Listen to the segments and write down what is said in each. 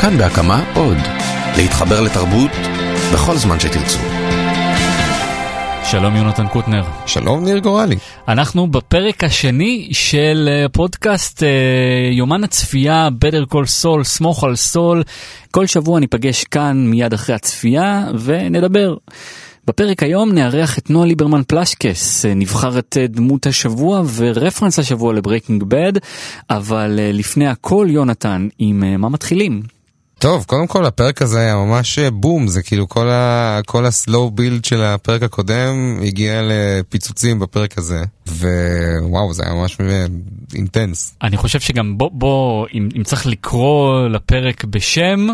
כאן בהקמה עוד. להתחבר לתרבות בכל זמן שתרצו. שלום יונתן קוטנר. שלום ניר גורלי. אנחנו בפרק השני של אה, פודקאסט אה, יומן הצפייה Better Call Saul, סמוך על סול. כל שבוע ניפגש כאן מיד אחרי הצפייה ונדבר. בפרק היום נארח את נועה ליברמן פלשקס, אה, נבחרת דמות השבוע ורפרנס השבוע ל Breaking Bad, אבל לפני הכל יונתן, עם מה מתחילים? טוב, קודם כל הפרק הזה היה ממש אה, בום, זה כאילו כל, ה, כל ה slow build של הפרק הקודם הגיע לפיצוצים בפרק הזה, ווואו, זה היה ממש intense. אני חושב שגם בוא, בוא אם, אם צריך לקרוא לפרק בשם,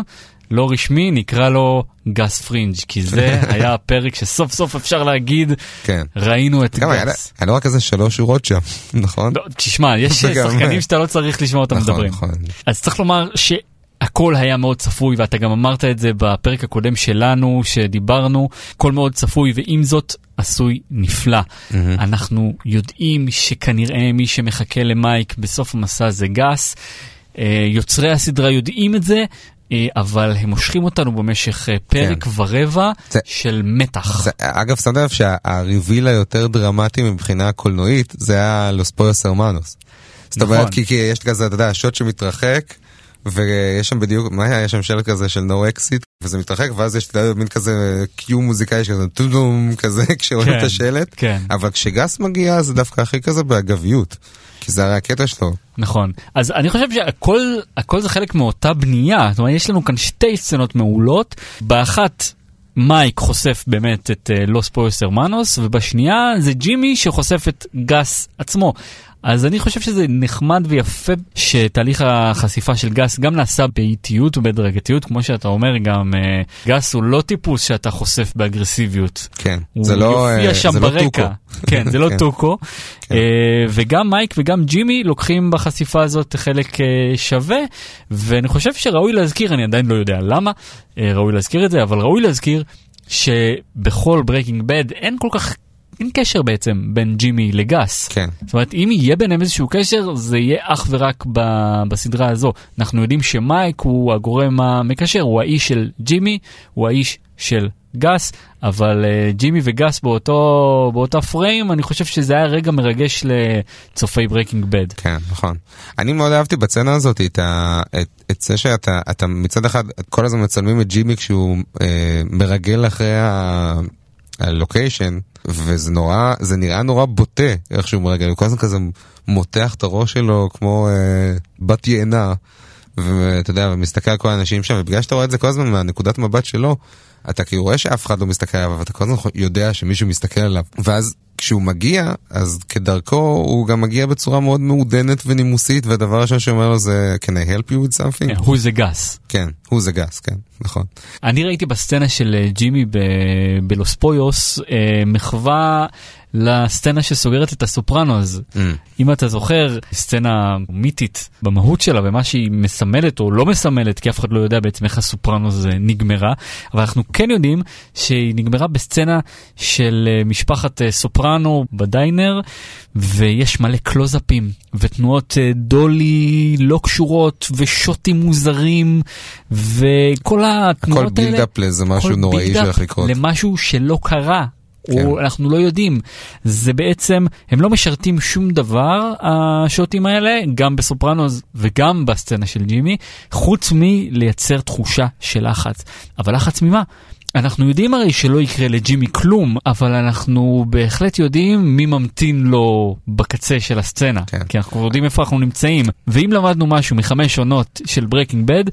לא רשמי, נקרא לו Gus Fring, כי זה היה הפרק שסוף סוף אפשר להגיד, כן. ראינו את Gus. היה, לו רק איזה שלוש שורות שם, נכון? לא, תשמע, יש שחקנים שאתה לא צריך לשמוע אותם נכון, מדברים. נכון. אז צריך לומר ש... הכל היה מאוד צפוי ואתה גם אמרת את זה בפרק הקודם שלנו שדיברנו, הכל מאוד צפוי ועם זאת עשוי נפלא. Mm-hmm. אנחנו יודעים שכנראה מי שמחכה למייק בסוף המסע זה גס. אה, יוצרי הסדרה יודעים את זה, אה, אבל הם מושכים אותנו במשך אה, פרק כן. ורבע זה, של מתח. זה, אגב, שמת לב שהריביל היותר דרמטי מבחינה קולנועית זה היה לוס פויוס הרמנוס. זאת אומרת, נכון. כי, כי יש כזה, אתה יודע, שוט שמתרחק. ויש שם בדיוק, מה היה? יש שם שלט כזה של no exit, וזה מתרחק, ואז יש מין כזה קיו מוזיקאי שכזה טודום כזה, כשרואים כן, את השלט. כן. אבל כשגס מגיע זה דווקא הכי כזה באגביות. כי זה הרי הקטע שלו. נכון. אז אני חושב שהכל הכל זה חלק מאותה בנייה. זאת אומרת, יש לנו כאן שתי סצנות מעולות. באחת מייק חושף באמת את Los Pollos Hermanos, ובשנייה זה ג'ימי שחושף את גס עצמו. אז אני חושב שזה נחמד ויפה שתהליך החשיפה של גס גם נעשה באיטיות ובהדרגתיות, כמו שאתה אומר גם, אה, גס הוא לא טיפוס שאתה חושף באגרסיביות. כן, זה לא, הוא יופיע אה, שם זה ברקע. לא טוקו. כן, זה לא כן. טוקו. כן. אה, וגם מייק וגם ג'ימי לוקחים בחשיפה הזאת חלק שווה, ואני חושב שראוי להזכיר, אני עדיין לא יודע למה, ראוי להזכיר את זה, אבל ראוי להזכיר שבכל Breaking Bad אין כל כך אין קשר בעצם בין ג'ימי לגס. כן. זאת אומרת, אם יהיה ביניהם איזשהו קשר, זה יהיה אך ורק ב, בסדרה הזו. אנחנו יודעים שמייק הוא הגורם המקשר, הוא האיש של ג'ימי, הוא האיש של גס, אבל אה, ג'ימי וגס באותו, באותה פריים, אני חושב שזה היה רגע מרגש לצופי Breaking בד. כן, נכון. אני מאוד אהבתי בצנה הזאת את, ה, את, את זה שאתה אתה מצד אחד כל הזמן מצלמים את ג'ימי כשהוא אה, מרגל אחרי ה... הלוקיישן, וזה נורא, זה נראה נורא בוטה איך שהוא מרגל, הוא כל הזמן כזה מותח את הראש שלו כמו אה, בת יענה, ואתה יודע, ומסתכל על כל האנשים שם, ובגלל שאתה רואה את זה כל הזמן מהנקודת מבט שלו, אתה כאילו רואה שאף אחד לא מסתכל עליו, אבל אתה כל הזמן יודע שמישהו מסתכל עליו, ואז כשהוא מגיע, אז כדרכו הוא גם מגיע בצורה מאוד מעודנת ונימוסית, והדבר הראשון שאומר לו זה, can I help you with something? כן, הוא זה גס. כן, הוא זה גס, כן, נכון. אני ראיתי בסצנה של אה, ג'ימי בלוס פויוס אה, מחווה לסצנה שסוגרת את הסופרנוז. Mm. אם אתה זוכר, סצנה מיתית במהות שלה ומה שהיא מסמלת או לא מסמלת, כי אף אחד לא יודע בעצם איך הסופרנוז נגמרה, אבל אנחנו כן יודעים שהיא נגמרה בסצנה של אה, משפחת סופרנו בדיינר, ויש מלא קלוזאפים ותנועות דולי לא קשורות ושוטים מוזרים וכל התנועות הכל האלה. בילדאפ לאיזה משהו נוראי שהולך לקרות. למשהו שלא קרה. כן. או אנחנו לא יודעים. זה בעצם, הם לא משרתים שום דבר, השוטים האלה, גם בסופרנוז וגם בסצנה של ג'ימי, חוץ מלייצר תחושה של לחץ. אבל לחץ ממה? אנחנו יודעים הרי שלא יקרה לג'ימי כלום, אבל אנחנו בהחלט יודעים מי ממתין לו בקצה של הסצנה. כן. כי אנחנו יודעים איפה אנחנו נמצאים. ואם למדנו משהו מחמש עונות של Breaking Bad,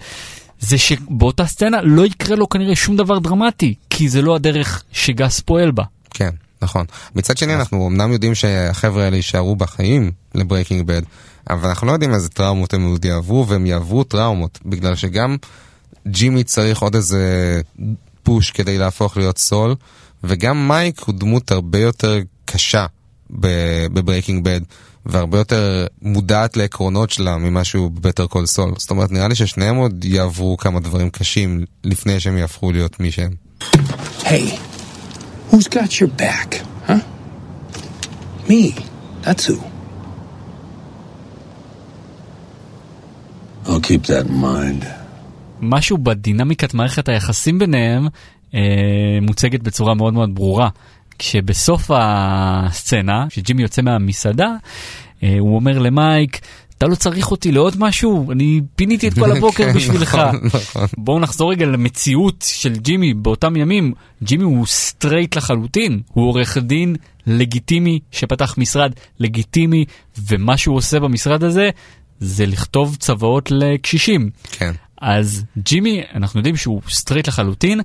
זה שבאותה סצנה לא יקרה לו כנראה שום דבר דרמטי, כי זה לא הדרך שגס פועל בה. כן, נכון. מצד שני אנחנו אמנם יודעים שהחבר'ה האלה יישארו בחיים ל Breaking Bad, אבל אנחנו לא יודעים איזה טראומות הם עוד יעברו, והם יעברו טראומות, בגלל שגם ג'ימי צריך עוד איזה push כדי להפוך להיות סול, וגם מייק הוא דמות הרבה יותר קשה ב Breaking Bad, והרבה יותר מודעת לעקרונות שלה ממה שהוא ב Better Call Saul. זאת אומרת, נראה לי ששניהם עוד יעברו כמה דברים קשים לפני שהם יהפכו להיות מי שהם. Hey, who's got your back, huh? Me, that's who. I'll keep that in mind. משהו בדינמיקת מערכת היחסים ביניהם אה, מוצגת בצורה מאוד מאוד ברורה. כשבסוף הסצנה, כשג'ימי יוצא מהמסעדה, אה, הוא אומר למייק, אתה לא צריך אותי לעוד משהו? אני פיניתי את כל הבוקר כן, בשבילך. נכון. בואו נחזור רגע למציאות של ג'ימי באותם ימים. ג'ימי הוא straight לחלוטין, הוא עורך דין לגיטימי שפתח משרד לגיטימי, ומה שהוא עושה במשרד הזה זה לכתוב צוואות לקשישים. כן. אז ג'ימי, אנחנו יודעים שהוא straight לחלוטין,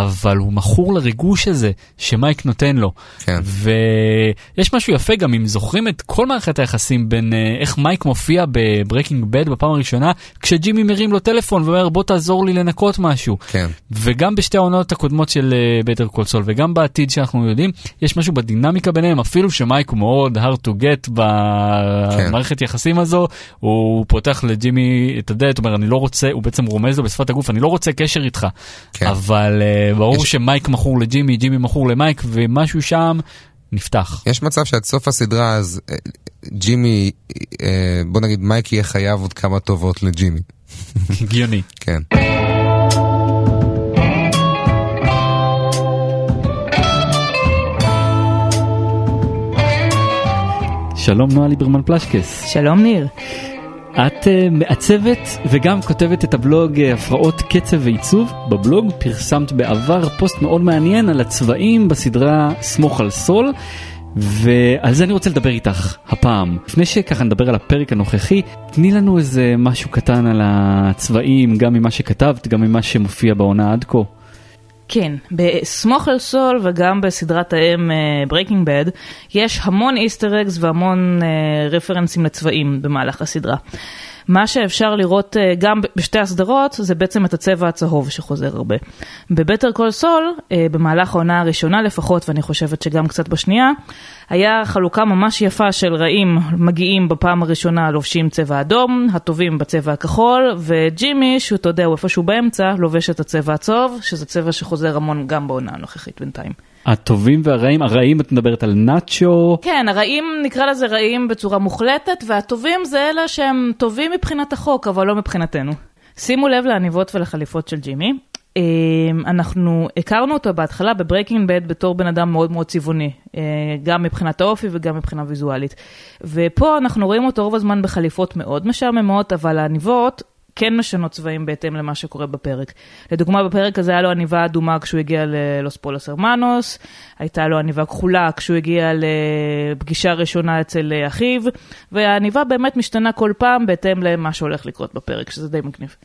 אבל הוא מכור לריגוש הזה שמייק נותן לו. כן. ויש משהו יפה גם אם זוכרים את כל מערכת היחסים בין אה, איך מייק מופיע ב Breaking Bad בפעם הראשונה, כשג'ימי מרים לו טלפון ואומר בוא תעזור לי לנקות משהו. כן. וגם בשתי העונות הקודמות של Better Call Saul וגם בעתיד שאנחנו יודעים, יש משהו בדינמיקה ביניהם, אפילו שמייק הוא מאוד hard to get במערכת יחסים הזו, הוא פותח לג'ימי את הדלת, אומר אני לא רוצה, הוא בעצם רומז לו בשפת הגוף, אני לא רוצה קשר איתך, כן. אבל אה, ברור יש- שמייק מכור לג'ימי, ג'ימי מכור למייק, ומשהו שם נפתח. יש מצב שעד סוף הסדרה אז אה, ג'ימי, אה, בוא נגיד מייק יהיה חייב עוד כמה טובות לג'ימי. הגיוני. כן. שלום נועה ליברמן פלשקס. שלום ניר. את uh, מעצבת וגם כותבת את הבלוג uh, הפרעות קצב ועיצוב. בבלוג פרסמת בעבר פוסט מאוד מעניין על הצבעים בסדרה סמוך על סול. ועל זה אני רוצה לדבר איתך הפעם. לפני שככה נדבר על הפרק הנוכחי, תני לנו איזה משהו קטן על הצבעים, גם ממה שכתבת, גם ממה שמופיע בעונה עד כה. כן, בסמוך על סול וגם בסדרת האם Breaking Bad יש המון Easter eggs והמון אה, רפרנסים לצבעים במהלך הסדרה. מה שאפשר לראות אה, גם בשתי הסדרות זה בעצם את הצבע הצהוב שחוזר הרבה. בבטר קול סול, uh, במהלך העונה הראשונה לפחות, ואני חושבת שגם קצת בשנייה, היה חלוקה ממש יפה של רעים מגיעים בפעם הראשונה לובשים צבע אדום, הטובים בצבע הכחול, וג'ימי, שהוא אתה יודע, הוא איפשהו באמצע, לובש את הצבע הצהוב, שזה צבע שחוזר המון גם בעונה הנוכחית בינתיים. הטובים והרעים, הרעים את מדברת על נאצ'ו, כן, הרעים, נקרא לזה רעים בצורה מוחלטת, והטובים זה אלה שהם טובים מבחינת החוק, אבל לא מבחינתנו. שימו לב לעניבות ולחליפות של ג'ימי. אה, אנחנו הכרנו אותו בהתחלה ב Breaking Bad בתור בן אדם מאוד מאוד צבעוני, אה, גם מבחינת האופי וגם מבחינה ויזואלית. ופה אנחנו רואים אותו רוב הזמן בחליפות מאוד משעממות, אבל העניבות כן משנות צבעים בהתאם למה שקורה בפרק. לדוגמה, בפרק הזה היה לו עניבה אדומה כשהוא הגיע ללוס פולוס הרמנוס, הייתה לו עניבה כחולה כשהוא הגיע לפגישה ראשונה אצל אחיו, והעניבה באמת משתנה כל פעם בהתאם למה שהולך לקרות בפרק, שזה די מגניב.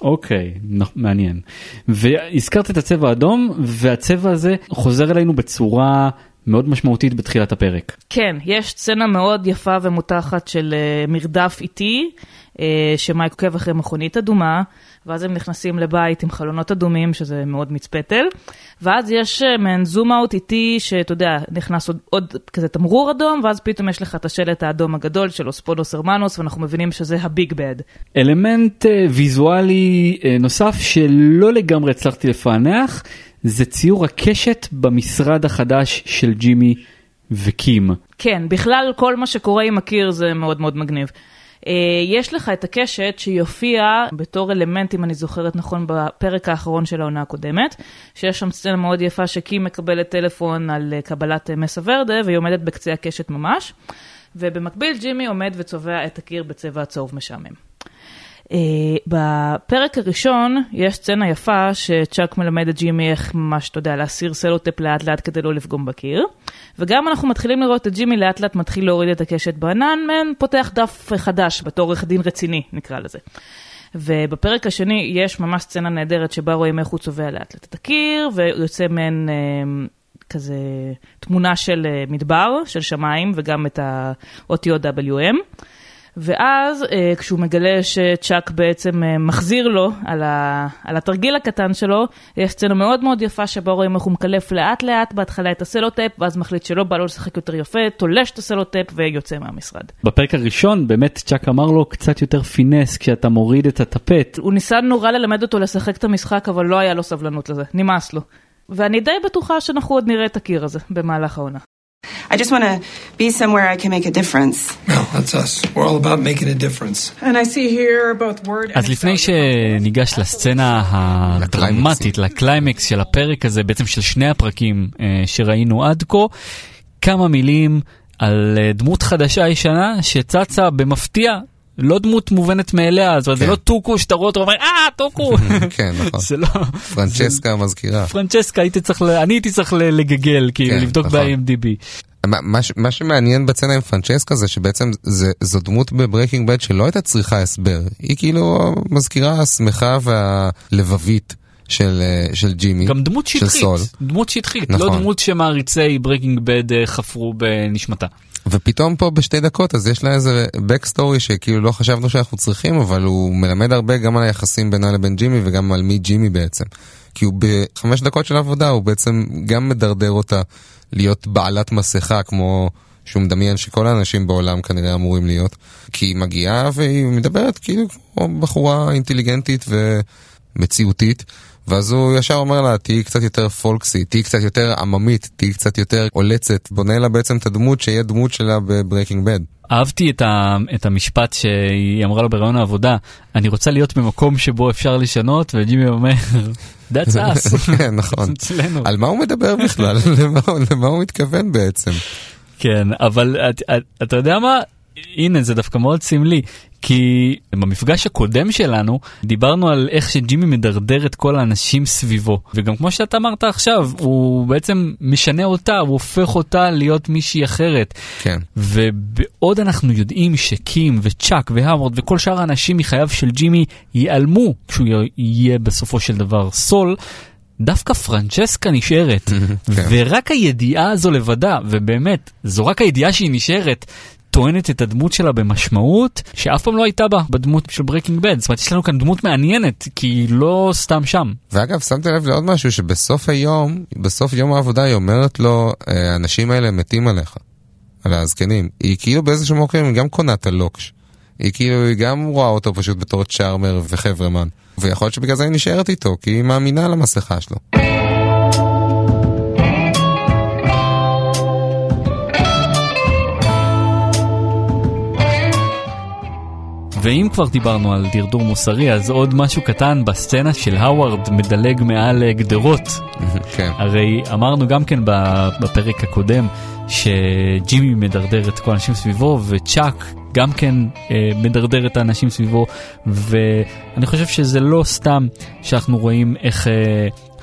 אוקיי, נ- מעניין. והזכרת את הצבע האדום, והצבע הזה חוזר אלינו בצורה מאוד משמעותית בתחילת הפרק. כן, יש סצנה מאוד יפה ומותחת של אה, מרדף איטי, אה, שמייק עוקב אחרי מכונית אדומה, ואז הם נכנסים לבית עם חלונות אדומים, שזה מאוד מצפתל, ואז יש אה, מעין זום אאוט איטי, שאתה יודע, נכנס עוד, עוד כזה תמרור אדום, ואז פתאום יש לך את השלט האדום הגדול של אוספודוס הרמנוס, ואנחנו מבינים שזה הביג בד. אלמנט אה, ויזואלי אה, נוסף שלא לגמרי הצלחתי לפענח, זה ציור הקשת במשרד החדש של ג'ימי וקים. כן, בכלל כל מה שקורה עם הקיר זה מאוד מאוד מגניב. אה, יש לך את הקשת שיופיע בתור אלמנט, אם אני זוכרת נכון, בפרק האחרון של העונה הקודמת, שיש שם סצנה מאוד יפה שקים מקבלת טלפון על אה, קבלת אה, Mesa Verde, והיא עומדת בקצה הקשת ממש, ובמקביל ג'ימי עומד וצובע את הקיר בצבע הצהוב משעמם. אה, בפרק הראשון יש סצנה יפה שצ'אק מלמד את ג'ימי איך ממש, אתה יודע, להסיר סלוטייפ לאט לאט כדי לא לפגום בקיר. וגם אנחנו מתחילים לראות את ג'ימי לאט לאט מתחיל להוריד את הקשת בענן, מעין פותח דף חדש בתור עורך דין רציני, נקרא לזה. ובפרק השני יש ממש סצנה נהדרת שבה רואים איך הוא צובע לאט לאט את הקיר, ויוצא מעין אה, כזה תמונה של אה, מדבר, של שמיים, וגם את האותיות WM. ואז אה, כשהוא מגלה שצ'אק בעצם אה, מחזיר לו על, ה, על התרגיל הקטן שלו, יש סצנה מאוד מאוד יפה שבה רואים איך הוא מקלף לאט לאט בהתחלה את הסלוטייפ, ואז מחליט שלא בא לו לשחק יותר יפה, תולש את הסלוטייפ ויוצא מהמשרד. בפרק הראשון באמת צ'אק אמר לו קצת יותר finesse כשאתה מוריד את הטפט. הוא ניסה נורא ללמד אותו לשחק את המשחק, אבל לא היה לו סבלנות לזה, נמאס לו. ואני די בטוחה שאנחנו עוד נראה את הקיר הזה במהלך העונה. I just want to be somewhere I can make a difference. Well, that's us. We're all about making a difference. And I see here both word אז לפני שניגש לסצנה הדרמטית, לקליימקס של הפרק הזה, בעצם של שני הפרקים אה, שראינו עד כה, כמה מילים על אה, דמות חדשה ישנה שצצה במפתיע. לא דמות מובנת מאליה, זאת אומרת, זה כן. לא טוקו שאתה רואה אותו ואומר, אה, טוקו. כן, נכון. זה לא... פרנצ'סקה המזכירה. פרנצ'סקה, אני הייתי צריך לגגל, כאילו, כן, לבדוק נכון. ב-IMDb. מה, מה, מה שמעניין בסצנה עם פרנצ'סקה זה שבעצם זה, זו דמות ב Breaking Bad שלא הייתה צריכה הסבר. היא כאילו המזכירה השמחה והלבבית של, אה, של ג'ימי. גם דמות של שטחית, סול. דמות שטחית, נכון. לא דמות שמעריצי ברייקינג בד אה, חפרו בנשמתה. ופתאום פה בשתי דקות אז יש לה איזה backstory שכאילו לא חשבנו שאנחנו צריכים אבל הוא מלמד הרבה גם על היחסים בינה לבין ג'ימי וגם על מי ג'ימי בעצם. כי הוא בחמש דקות של עבודה הוא בעצם גם מדרדר אותה להיות בעלת מסכה כמו שהוא מדמיין שכל האנשים בעולם כנראה אמורים להיות. כי היא מגיעה והיא מדברת כאילו כמו בחורה אינטליגנטית ומציאותית. ואז הוא ישר אומר לה, תהיי קצת יותר פולקסי, תהיי קצת יותר עממית, תהיי קצת יותר עולצת, בונה לה בעצם את הדמות שיהיה דמות שלה בברייקינג בד. אהבתי את, ה, את המשפט שהיא אמרה לו בראיון העבודה, אני רוצה להיות במקום שבו אפשר לשנות, וג'ימי אומר, that's us. כן, נכון. על מה הוא מדבר בכלל? למה, למה הוא מתכוון בעצם? כן, אבל את, את, אתה יודע מה? הנה, זה דווקא מאוד סמלי, כי במפגש הקודם שלנו דיברנו על איך שג'ימי מדרדר את כל האנשים סביבו, וגם כמו שאתה אמרת עכשיו, הוא בעצם משנה אותה, הוא הופך אותה להיות מישהי אחרת. כן. ובעוד אנחנו יודעים שקים וצ'אק והאוורד וכל שאר האנשים מחייו של ג'ימי ייעלמו כשהוא יהיה בסופו של דבר סול, דווקא פרנצ'סקה נשארת. כן. ורק הידיעה הזו לבדה, ובאמת, זו רק הידיעה שהיא נשארת, טוענת את הדמות שלה במשמעות שאף פעם לא הייתה בה בדמות של ברקינג בד. זאת אומרת, יש לנו כאן דמות מעניינת, כי היא לא סתם שם. ואגב, שמתי לב לעוד משהו, שבסוף היום, בסוף יום העבודה היא אומרת לו, "אה, האנשים האלה מתים עליך, על הזקנים. היא כאילו באיזשהו מקום, היא גם קונה את הלוקש. היא כאילו, היא גם רואה אותו פשוט בתור צ'ארמר וחברמן. ויכול להיות שבגלל זה היא נשארת איתו, כי היא מאמינה למסכה שלו. ואם כבר דיברנו על דרדור מוסרי, אז עוד משהו קטן בסצנה של האווארד מדלג מעל אה, גדרות. כן. הרי אמרנו גם כן בפרק הקודם שג'ימי מדרדר את כל האנשים סביבו וצ'אק גם כן אה, מדרדר את האנשים סביבו ואני חושב שזה לא סתם שאנחנו רואים איך אה,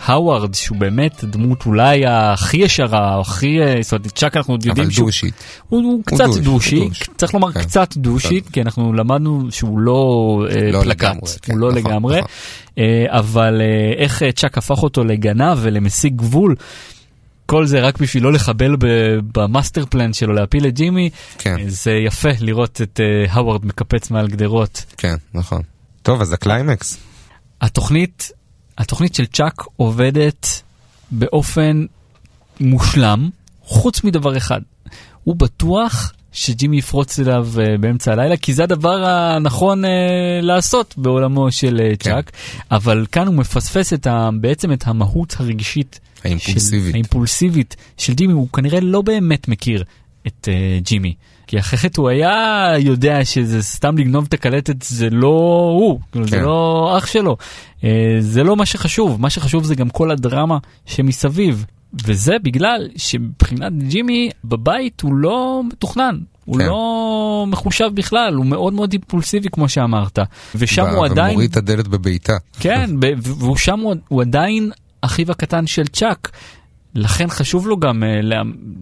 האווארד שהוא באמת דמות אולי הכי ישרה הכי אה, זאת אומרת צ'אק אנחנו עוד יודעים אבל שהוא דושית. הוא, הוא קצת דוש, דושי, הוא דוש. צריך לומר כן. קצת דושי, כי אנחנו למדנו שהוא לא, אה, לא פלקט, לגמרי, כן, הוא לא נכון, לגמרי, נכון. אה, אבל איך צ'אק הפך אותו לגנב ולמשיג גבול, כל זה רק בשביל לא לחבל ב master plan שלו להפיל את ג'ימי, כן, זה יפה לראות את הווארד מקפץ מעל גדרות. כן, נכון. טוב, אז הקליימקס. התוכנית, התוכנית של צ'אק עובדת באופן מושלם, חוץ מדבר אחד. הוא בטוח שג'ימי יפרוץ אליו uh, באמצע הלילה, כי זה הדבר הנכון uh, לעשות בעולמו של uh, כן. צ'אק, אבל כאן הוא מפספס את ה, בעצם את המהות הרגשית. האימפולסיבית. של, האימפולסיבית של ג'ימי, הוא כנראה לא באמת מכיר את uh, ג'ימי. כי אחרת הוא היה יודע שזה סתם לגנוב את הקלטת, זה לא הוא, כאילו, זה כן. לא אח שלו. אה, זה לא מה שחשוב, מה שחשוב זה גם כל הדרמה שמסביב. וזה בגלל שמבחינת ג'ימי בבית הוא לא מתוכנן, הוא כן. לא מחושב בכלל, הוא מאוד מאוד אימפולסיבי כמו שאמרת. ושם ו- הוא עדיין, ומוריד את הדלת בביתה. כן, ב- והוא שם הוא, הוא עדיין אחיו הקטן של צ'אק. לכן חשוב לו גם uh,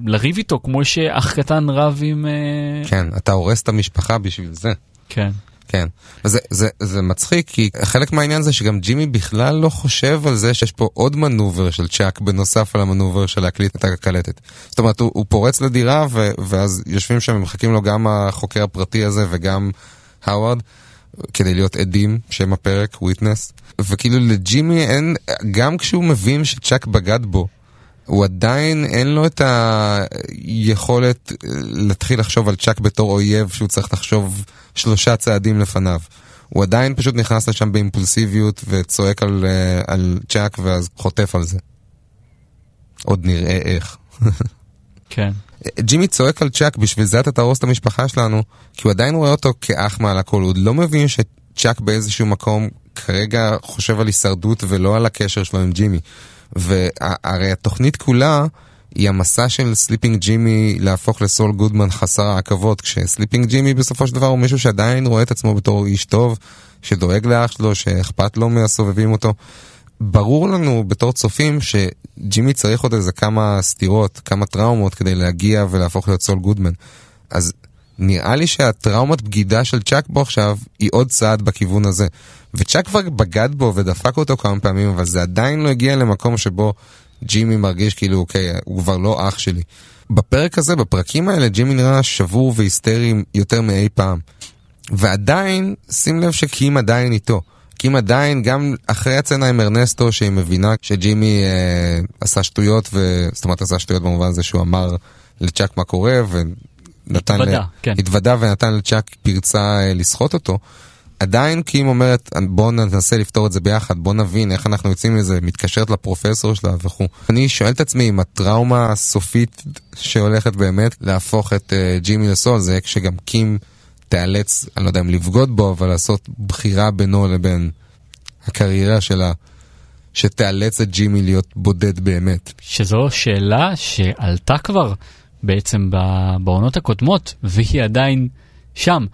לריב איתו כמו שאח קטן רב עם... Uh, כן, אתה הורס את המשפחה בשביל זה. כן. כן. וזה זה, זה מצחיק, כי חלק מהעניין זה שגם ג'ימי בכלל לא חושב על זה שיש פה עוד מנובר של צ'אק בנוסף על המנובר של להקליט את הקלטת. זאת אומרת, הוא, הוא פורץ לדירה, ו, ואז יושבים שם ומחכים לו גם החוקר הפרטי הזה וגם הווארד. כדי להיות עדים, שם הפרק, Witness, וכאילו לג'ימי אין, גם כשהוא מבין שצ'אק בגד בו, הוא עדיין אין לו את היכולת אה, להתחיל לחשוב על צ'אק בתור אויב שהוא צריך לחשוב שלושה צעדים לפניו. הוא עדיין פשוט נכנס לשם באימפולסיביות וצועק על, אה, על צ'אק ואז חוטף על זה. עוד נראה איך. כן. ג'ימי צועק על צ'אק, בשביל זה אתה תהרוס את המשפחה שלנו, כי הוא עדיין רואה אותו כאח מעל הכל, הוא עוד לא מבין שצ'אק באיזשהו מקום כרגע חושב על הישרדות ולא על הקשר שלו עם ג'ימי. והרי התוכנית כולה זה המסע של Slippin' ג'ימי להפוך לסול גודמן חסר העכבות, כש Slippin' ג'ימי בסופו של דבר הוא מישהו שעדיין רואה את עצמו בתור איש טוב, שדואג לאח שלו, שאכפת לו מהסובבים אותו. ברור לנו בתור צופים שג'ימי צריך עוד איזה כמה סתירות, כמה טראומות כדי להגיע ולהפוך להיות סול גודמן. אז נראה לי שהטראומת בגידה של צ'אק בו עכשיו היא עוד צעד בכיוון הזה. וצ'אק כבר בגד בו ודפק אותו כמה פעמים, אבל זה עדיין לא הגיע למקום שבו ג'ימי מרגיש כאילו, אוקיי, הוא כבר לא אח שלי. בפרק הזה, בפרקים האלה, ג'ימי נראה שבור והיסטרי יותר מאי פעם. ועדיין, שים לב שקים עדיין איתו. קים עדיין, גם אחרי הצצנה עם ארנסטו, שהיא מבינה שג'ימי אה, עשה שטויות, ו... זאת אומרת עשה שטויות במובן הזה שהוא אמר לצ'אק מה קורה, ונתן... התוודה, ל... כן. התוודה ונתן לצ'אק פרצה אה, לסחוט אותו. עדיין קים אומרת, בוא ננסה לפתור את זה ביחד, בוא נבין איך אנחנו יוצאים מזה, מתקשרת לפרופסור שלה וכו'. אני שואל את עצמי אם הטראומה הסופית שהולכת באמת להפוך את uh, ג'ימי לסול, זה כשגם קים תיאלץ, אני לא יודע אם לבגוד בו, אבל לעשות בחירה בינו לבין הקריירה שלה, שתיאלץ את ג'ימי להיות בודד באמת. שזו שאלה שעלתה כבר בעצם בעונות הקודמות, והיא עדיין שם.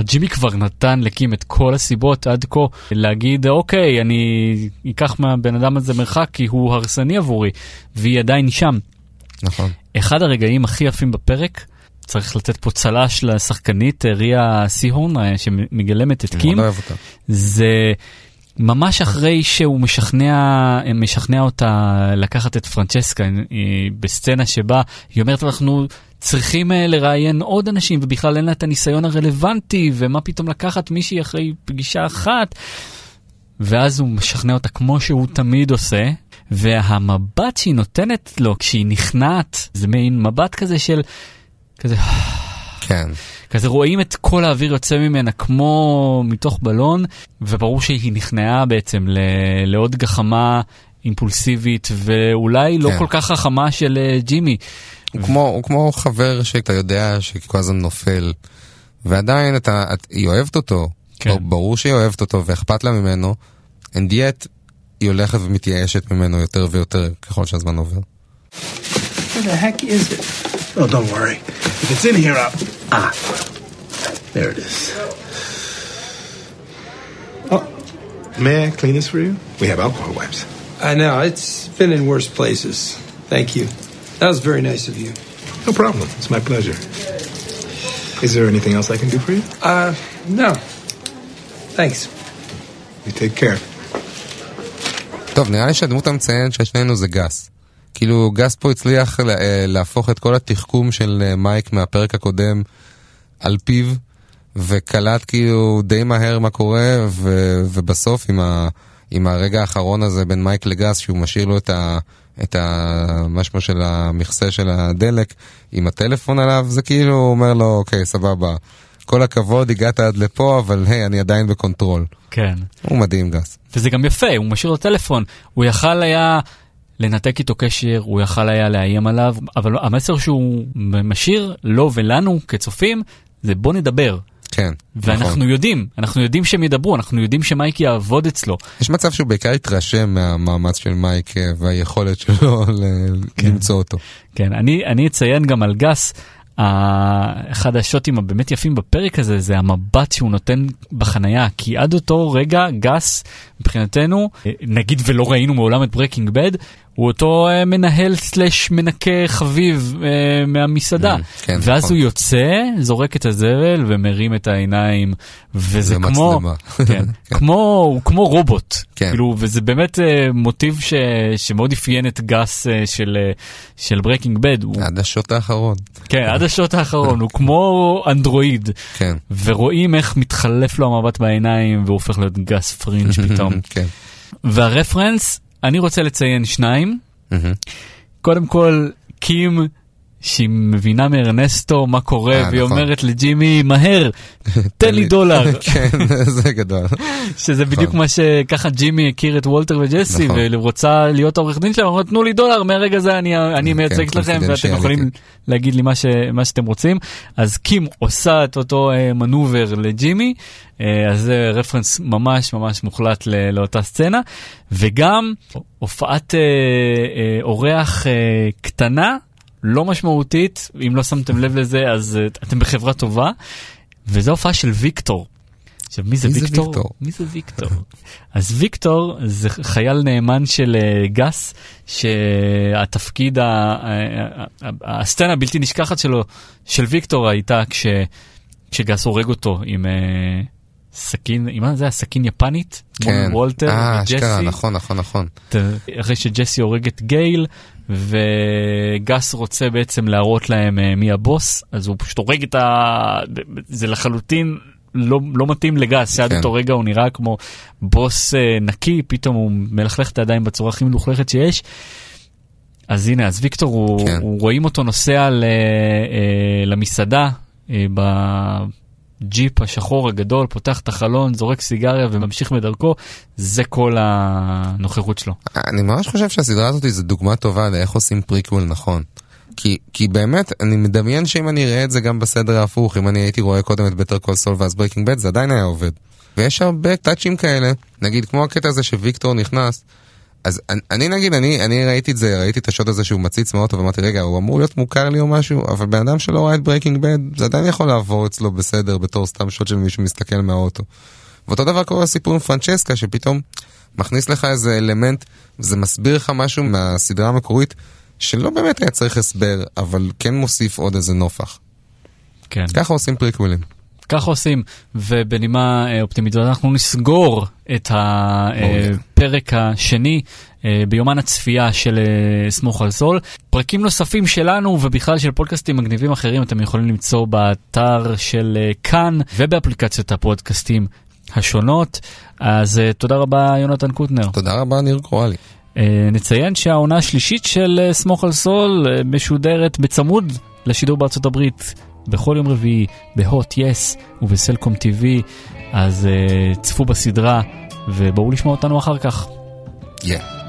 ג'ימי כבר נתן לקים את כל הסיבות עד כה להגיד, אוקיי, אני אקח מהבן אדם הזה מרחק כי הוא הרסני עבורי, והיא עדיין שם. נכון. אחד הרגעים הכי יפים בפרק, צריך לתת פה צל"ש לשחקנית ריה סיהון, שמגלמת את קים. זה ממש אחרי שהוא משכנע, משכנע אותה לקחת את פרנצ'סקה אה, בסצנה שבה היא אומרת אנחנו צריכים אה, לראיין עוד אנשים ובכלל אין לה את הניסיון הרלוונטי ומה פתאום לקחת מישהי אחרי פגישה אחת. ואז הוא משכנע אותה כמו שהוא תמיד עושה. והמבט שהיא נותנת לו כשהיא נכנעת זה מעין מבט כזה של כזה כן. כזה רואים את כל האוויר יוצא ממנה כמו מתוך בלון, וברור שהיא נכנעה בעצם ל- לעוד גחמה אימפולסיבית, ואולי לא כן. כל כך חכמה של אה, ג'ימי. הוא כמו, הוא כמו חבר שאתה יודע שכל הזמן נופל, ועדיין אתה, את, היא אוהבת אותו, כן. ברור שהיא אוהבת אותו ואכפת לה ממנו, and yet היא הולכת ומתייאשת ממנו יותר ויותר ככל שהזמן עובר. Where the heck is it? Oh, don't worry. If it's in here, I'll... Ah. There it is. Oh, may I clean this for you? We have alcohol wipes. I know, it's been in worse places. Thank you. That was very nice of you. No problem. It's my pleasure. Is there anything else I can do for you? Uh, no. Thanks. You take care. טוב, נראה לי שהדמות המציינת של שנינו זה גס. כאילו, גס פה הצליח לה- אה, להפוך את כל התחכום של אה, מייק מהפרק הקודם על פיו, וקלט כאילו די מהר מה קורה, ו- ובסוף עם, ה- עם הרגע האחרון הזה בין מייק לגס, שהוא משאיר לו את ה... את המשמעות של המכסה של הדלק עם הטלפון עליו, זה כאילו אומר לו, אוקיי, סבבה, כל הכבוד, הגעת עד לפה, אבל היי, אני עדיין ב control. כן. הוא מדהים, גס. וזה גם יפה, הוא משאיר לו טלפון, הוא יכל היה לנתק איתו קשר, הוא יכל היה לאיים עליו, אבל המסר שהוא משאיר לו ולנו כצופים, זה בוא נדבר. כן, ואנחנו נכון. יודעים, אנחנו יודעים שהם ידברו, אנחנו יודעים שמייק יעבוד אצלו. יש מצב שהוא בעיקר התרשם מהמאמץ של מייק אה, והיכולת שלו ל- למצוא אותו. כן, אני, אני אציין גם על גס, אחד השוטים הבאמת יפים בפרק הזה זה המבט שהוא נותן בחנייה, כי עד אותו רגע גס מבחינתנו, אה, נגיד ולא ראינו מעולם את ברייקינג בד, הוא אותו אה, מנהל slash מנקה חביב אה, מהמסעדה. Mm, כן, ואז נכון. הוא יוצא, זורק את הזבל ומרים את העיניים, וזה כמו. כן, כן. כמו, הוא כמו רובוט, כן. כאילו, וזה באמת אה, מוטיב ש, שמאוד אפיין את גס אה, של, אה, של ברייקינג בד, הוא, עד השוט האחרון. כן, עד השוט האחרון, הוא כמו אנדרואיד, כן. ורואים איך מתחלף לו המבט בעיניים והוא הופך להיות גס פרינג' פתאום. כן. והרפרנס, אני רוצה לציין שניים, מהמם. קודם כל, קים שהיא מבינה מארנסטו מה קורה, אה, והיא נכון. אומרת לג'ימי, מהר, תן לי דולר. כן, זה גדול. שזה בדיוק נכון. מה שככה ג'ימי הכיר את וולטר וג'סי, נכון. ורוצה להיות העורך דין שלהם, אומרת תנו לי דולר, מהרגע זה אני, אני כן, מייצג אתכם ואתם. יכולים להגיד לי מה, ש, מה שאתם רוצים. אז קים עושה את אותו אה, מנובר לג'ימי, אה, אז זה רפרנס ממש ממש מוחלט לאותה סצנה, וגם הופעת אה, אה, אורח אה, קטנה, לא משמעותית, אם לא שמתם לב לזה אז אה, אתם בחברה טובה, וזו הופעה של ויקטור. עכשיו, מי זה מי זה ויקטור? ויקטור? מי זה ויקטור? אז ויקטור זה חייל נאמן של אה, גס, שהתפקיד, ה- ה- ה- הסצנה הבלתי נשכחת שלו, של ויקטור הייתה כש, כשגס הורג אותו עם אה, סכין, מה זה היה? סכין יפנית? כן. מול וולטר אה, אשכרה, וג'סי. נכון, נכון, נכון. את- אחרי שג'סי הורג את גייל וגס רוצה בעצם להראות להם אה, מי הבוס אז הוא פשוט הורג את ה... זה לחלוטין לא, לא מתאים לגס שעד כן. אותו רגע הוא נראה כמו בוס אה, נקי פתאום הוא מלכלך את הידיים בצורה הכי מלוכלכת שיש. אז הנה אז ויקטור הוא, כן. הוא רואים אותו נוסע ל, אה, למסעדה אה, בג'יפ השחור הגדול פותח את החלון זורק סיגריה וממשיך בדרכו זה כל הנוכחות שלו. אני ממש חושב שהסדרה הזאת זה דוגמה טובה לאיך עושים פריקוול נכון. כי, כי באמת, אני מדמיין שאם אני אראה את זה גם בסדר ההפוך, אם אני הייתי רואה קודם את בטר קול סול ואז ברייקינג בד, זה עדיין היה עובד. ויש הרבה touch'ים כאלה, נגיד כמו הקטע הזה שוויקטור נכנס, אז אני, אני נגיד, אני, אני ראיתי את זה, ראיתי את השוט הזה שהוא מציץ מהאוטו ואמרתי, רגע, הוא אמור להיות מוכר לי או משהו, אבל בן אדם שלא ראה את ברייקינג בד, זה עדיין יכול לעבור אצלו בסדר בתור סתם שוט של מישהו מסתכל מהאוטו. ואותו דבר קורה לסיפור עם פרנצ'סקה, שפתאום מכניס לך איזה אלמנט, זה מסביר לך משהו מהסדרה המקורית, שלא באמת היה צריך הסבר, אבל כן מוסיף עוד איזה נופח. כן. ככה עושים פריקוולים. ככה עושים, ובנימה אה, אופטימית, אנחנו נסגור את הפרק השני אה, ביומן הצפייה של אה, סמוך על סול. פרקים נוספים שלנו ובכלל של פודקאסטים מגניבים אחרים אתם יכולים למצוא באתר של אה, כאן ובאפליקציות הפודקאסטים השונות. אז אה, תודה רבה יונתן קוטנר. תודה רבה, ניר קרואלי. אה, נציין שהעונה השלישית של אה, סמוך על סול אה, משודרת בצמוד לשידור בארצות הברית בכל יום רביעי בהוט יס ובסלקום TV, אז אה, צפו בסדרה ובואו לשמוע אותנו אחר כך. Yeah.